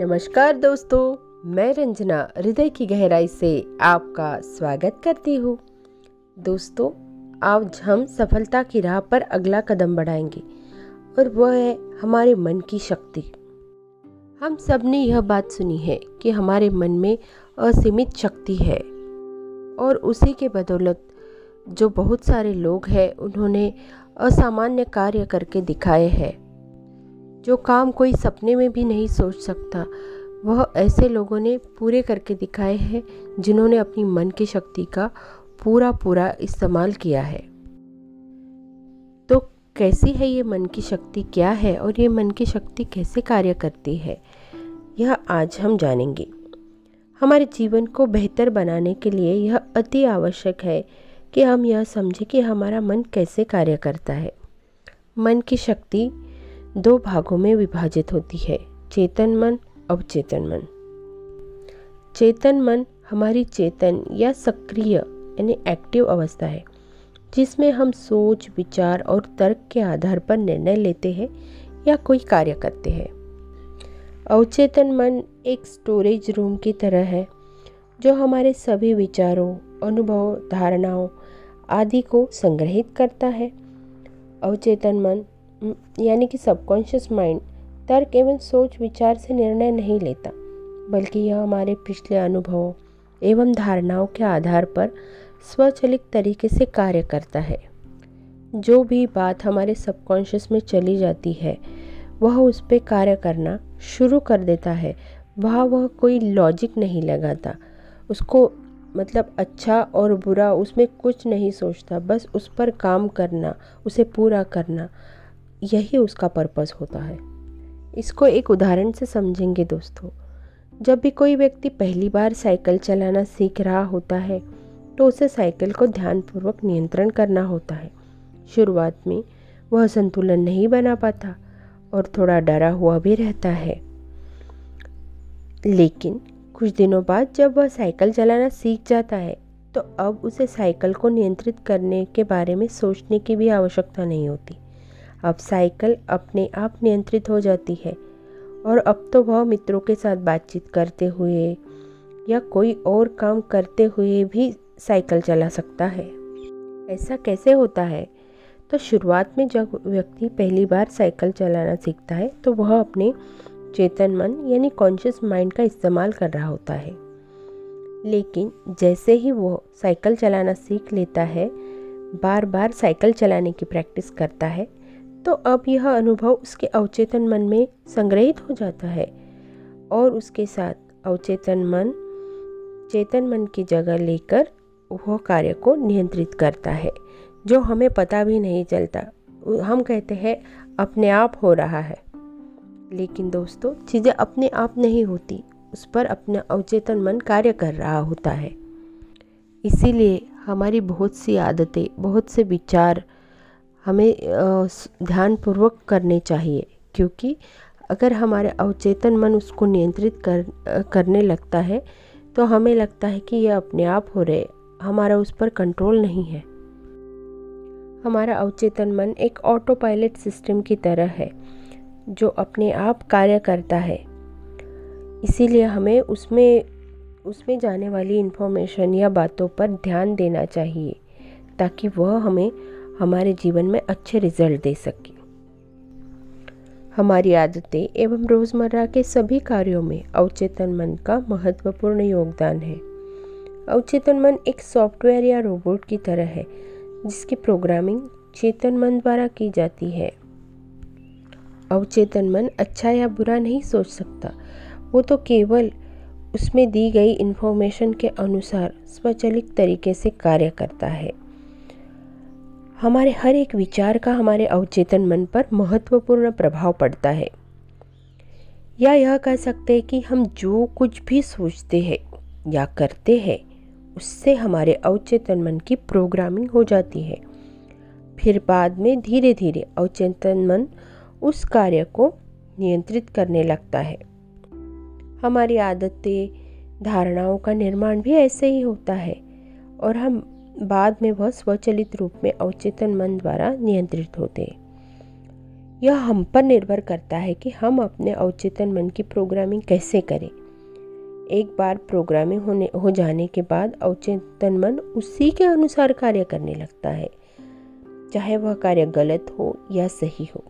नमस्कार दोस्तों, मैं रंजना, हृदय की गहराई से आपका स्वागत करती हूँ। दोस्तों, आज हम सफलता की राह पर अगला कदम बढ़ाएँगे और वह है हमारे मन की शक्ति। हम सबने यह बात सुनी है कि हमारे मन में असीमित शक्ति है और उसी के बदौलत जो बहुत सारे लोग हैं, उन्होंने असामान्य कार्य करके दिखाए हैं। जो काम कोई सपने में भी नहीं सोच सकता, वह ऐसे लोगों ने पूरे करके दिखाए हैं, जिन्होंने अपनी मन की शक्ति का पूरा पूरा इस्तेमाल किया है। तो कैसी है ये मन की शक्ति क्या है और ये मन की शक्ति कैसे कार्य करती है? यह आज हम जानेंगे। हमारे जीवन को बेहतर बनाने के लिए यह अति आवश्यक है कि हम यह समझें कि हमारा मन कैसे कार्य करता है। मन की शक्ति दो भागों में विभाजित होती है, चेतन मन, अवचेतन मन। चेतन मन हमारी चेतन या सक्रिय, यानी एक्टिव अवस्था है, जिसमें हम सोच, विचार और तर्क के आधार पर निर्णय लेते हैं या कोई कार्य करते हैं। अवचेतन मन एक स्टोरेज रूम की तरह है, जो हमारे सभी विचारों, अनुभव, धारणाओं आदि को संग्रहित करता है। अवचेतन मन यानी कि सबकॉन्शियस माइंड तर्क एवं सोच विचार से निर्णय नहीं लेता, बल्कि यह हमारे पिछले अनुभवों एवं धारणाओं के आधार पर स्वचलित तरीके से कार्य करता है। जो भी बात हमारे सबकॉन्शियस में चली जाती है, वह उस पर कार्य करना शुरू कर देता है। वह वह कोई लॉजिक नहीं लगाता, उसको मतलब अच्छा और बुरा उसमें कुछ नहीं सोचता, बस उस पर काम करना, उसे पूरा करना। यही उसका पर्पस होता है। इसको एक उदाहरण से समझेंगे दोस्तों। जब भी कोई व्यक्ति पहली बार साइकिल चलाना सीख रहा होता है तो उसे साइकिल को ध्यानपूर्वक नियंत्रण करना होता है। शुरुआत में वह संतुलन नहीं बना पाता और थोड़ा डरा हुआ भी रहता है। लेकिन कुछ दिनों बाद जब वह साइकिल चलाना सीख जाता है तो अब उसे साइकिल को नियंत्रित करने के बारे में सोचने की भी आवश्यकता नहीं होती। अब साइकिल अपने आप नियंत्रित हो जाती है और अब तो वह मित्रों के साथ बातचीत करते हुए या कोई और काम करते हुए भी साइकिल चला सकता है। ऐसा कैसे होता है? तो शुरुआत में जब व्यक्ति पहली बार साइकिल चलाना सीखता है तो वह अपने चेतन मन यानी कॉन्शियस माइंड का इस्तेमाल कर रहा होता है। लेकिन जैसे ही वो साइकिल चलाना सीख लेता है बार बार साइकिल चलाने की प्रैक्टिस करता है तो अब यह अनुभव उसके अवचेतन मन में संग्रहित हो जाता है और उसके साथ अवचेतन मन, चेतन मन की जगह लेकर वह कार्य को नियंत्रित करता है, जो हमें पता भी नहीं चलता। हम कहते हैं, अपने आप हो रहा है। लेकिन दोस्तों, चीज़ें अपने आप नहीं होती, उस पर अपना अवचेतन मन कार्य कर रहा होता है। इसीलिए हमारी बहुत सी आदतें, बहुत से विचार हमें ध्यानपूर्वक करने चाहिए, क्योंकि अगर हमारे अवचेतन मन उसको नियंत्रित कर करने लगता है तो हमें लगता है कि यह अपने आप हो रहे, हमारा उस पर कंट्रोल नहीं है। हमारा अवचेतन मन एक ऑटो पायलट सिस्टम की तरह है, जो अपने आप कार्य करता है। इसीलिए हमें उसमें उसमें जाने वाली इन्फॉर्मेशन या बातों पर ध्यान देना चाहिए, ताकि वह हमें हमारे जीवन में अच्छे रिज़ल्ट दे सके। हमारी आदतें एवं रोज़मर्रा के सभी कार्यों में अवचेतन मन का महत्वपूर्ण योगदान है। अवचेतन मन एक सॉफ्टवेयर या रोबोट की तरह है, जिसकी प्रोग्रामिंग चेतन मन द्वारा की जाती है। अवचेतन मन अच्छा या बुरा नहीं सोच सकता। वो तो केवल उसमें दी गई इन्फॉर्मेशन के अनुसार स्वचालित तरीके से कार्य करता है। हमारे हर एक विचार का हमारे अवचेतन मन पर महत्वपूर्ण प्रभाव पड़ता है। या यह कह सकते हैं कि हम जो कुछ भी सोचते हैं या करते हैं, उससे हमारे अवचेतन मन की प्रोग्रामिंग हो जाती है। फिर बाद में धीरे धीरे अवचेतन मन उस कार्य को नियंत्रित करने लगता है। हमारी आदतें, धारणाओं का निर्माण भी ऐसे ही होता है और हम बाद में वह स्वचलित रूप में अवचेतन मन द्वारा नियंत्रित होते। यह हम पर निर्भर करता है कि हम अपने अवचेतन मन की प्रोग्रामिंग कैसे करें। एक बार प्रोग्रामिंग होने, हो जाने के बाद अवचेतन मन उसी के अनुसार कार्य करने लगता है। चाहे वह कार्य गलत हो या सही हो।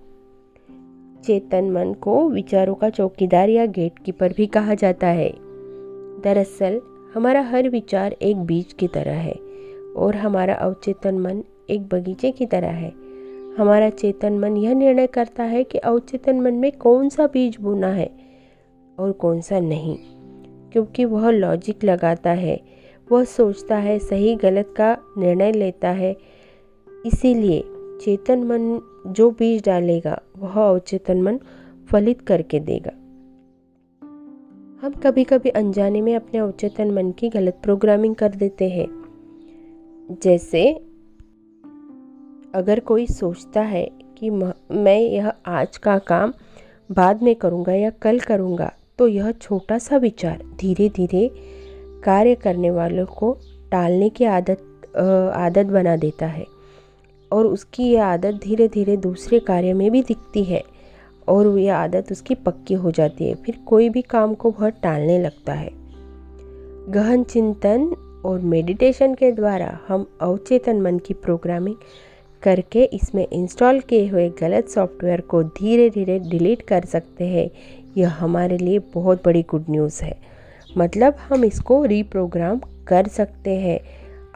चेतन मन को विचारों का चौकीदार या गेट कीपर भी कहा जाता है। दरअसल, हमारा हर विचार एक बीज की तरह है। और हमारा अवचेतन मन एक बगीचे की तरह है। हमारा चेतन मन यह निर्णय करता है कि अवचेतन मन में कौन सा बीज बोना है और कौन सा नहीं, क्योंकि वह लॉजिक लगाता है, वह सोचता है, सही गलत का निर्णय लेता है। इसीलिए चेतन मन जो बीज डालेगा, वह अवचेतन मन फलित करके देगा। हम कभी कभी अनजाने में अपने अवचेतन मन की गलत प्रोग्रामिंग कर देते हैं। जैसे अगर कोई सोचता है कि मैं यह आज का काम बाद में करूँगा या कल करूँगा तो यह छोटा सा विचार धीरे धीरे कार्य करने वालों को टालने की आदत आदत बना देता है और उसकी यह आदत धीरे धीरे दूसरे कार्य में भी दिखती है और यह आदत उसकी पक्की हो जाती है। फिर कोई भी काम को वह टालने लगता है। गहन चिंतन और मेडिटेशन के द्वारा हम अवचेतन मन की प्रोग्रामिंग करके इसमें इंस्टॉल किए हुए गलत सॉफ्टवेयर को धीरे धीरे डिलीट कर सकते हैं। यह हमारे लिए बहुत बड़ी गुड न्यूज़ है। मतलब हम इसको रीप्रोग्राम कर सकते हैं।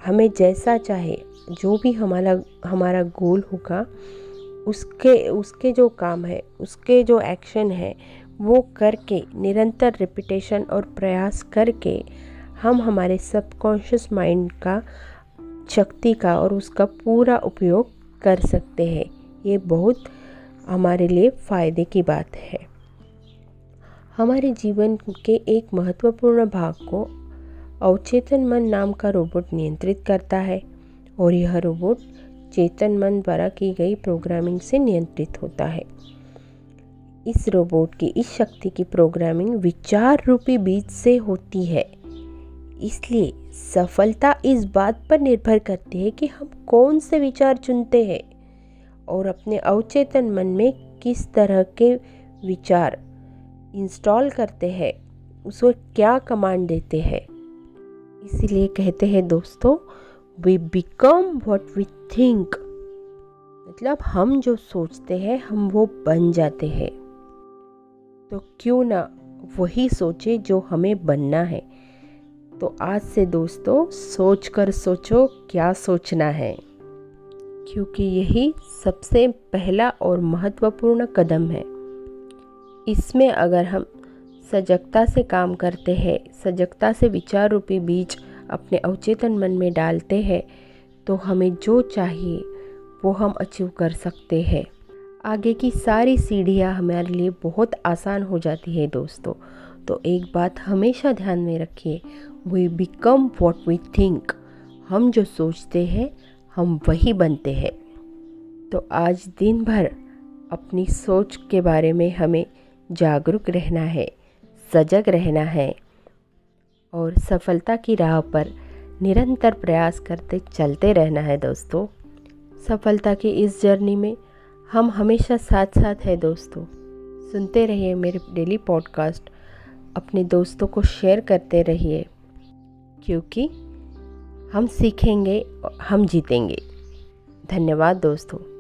हमें जैसा चाहे, जो भी हमारा हमारा गोल होगा, उसके उसके जो काम है, उसके जो एक्शन है, वो करके, निरंतर रिपीटेशन और प्रयास करके हम हमारे सबकॉन्शियस माइंड का, शक्ति का और उसका पूरा उपयोग कर सकते हैं। ये बहुत हमारे लिए फ़ायदे की बात है। हमारे जीवन के एक महत्वपूर्ण भाग को अवचेतन मन नाम का रोबोट नियंत्रित करता है और यह रोबोट चेतन मन द्वारा की गई प्रोग्रामिंग से नियंत्रित होता है। इस रोबोट की, इस शक्ति की प्रोग्रामिंग विचार रूपी बीज से होती है। इसलिए सफलता इस बात पर निर्भर करती है कि हम कौन से विचार चुनते हैं और अपने अवचेतन मन में किस तरह के विचार इंस्टॉल करते हैं उसको क्या कमांड देते हैं। इसीलिए कहते हैं दोस्तों we become what we think मतलब हम जो सोचते हैं, हम वो बन जाते हैं। तो क्यों ना वही सोचे जो हमें बनना है। तो आज से दोस्तों सोच कर सोचो क्या सोचना है। क्योंकि यही सबसे पहला और महत्वपूर्ण कदम है। इसमें अगर हम सजगता से काम करते हैं, सजगता से विचार रूपी बीज अपने अवचेतन मन में डालते हैं तो हमें जो चाहिए, वो हम अचीव कर सकते हैं। आगे की सारी सीढ़ियाँ हमारे लिए बहुत आसान हो जाती है दोस्तों। तो एक बात हमेशा ध्यान में रखिए we become what we think हम जो सोचते हैं, हम वही बनते हैं। तो आज दिन भर अपनी सोच के बारे में हमें जागरूक रहना है, सजग रहना है और सफलता की राह पर निरंतर प्रयास करते चलते रहना है दोस्तों। सफलता की इस जर्नी में हम हमेशा साथ साथ हैं दोस्तों। सुनते रहिए मेरे डेली पॉडकास्ट अपने दोस्तों को शेयर करते रहिए क्योंकि हम सीखेंगे हम जीतेंगे। धन्यवाद दोस्तों।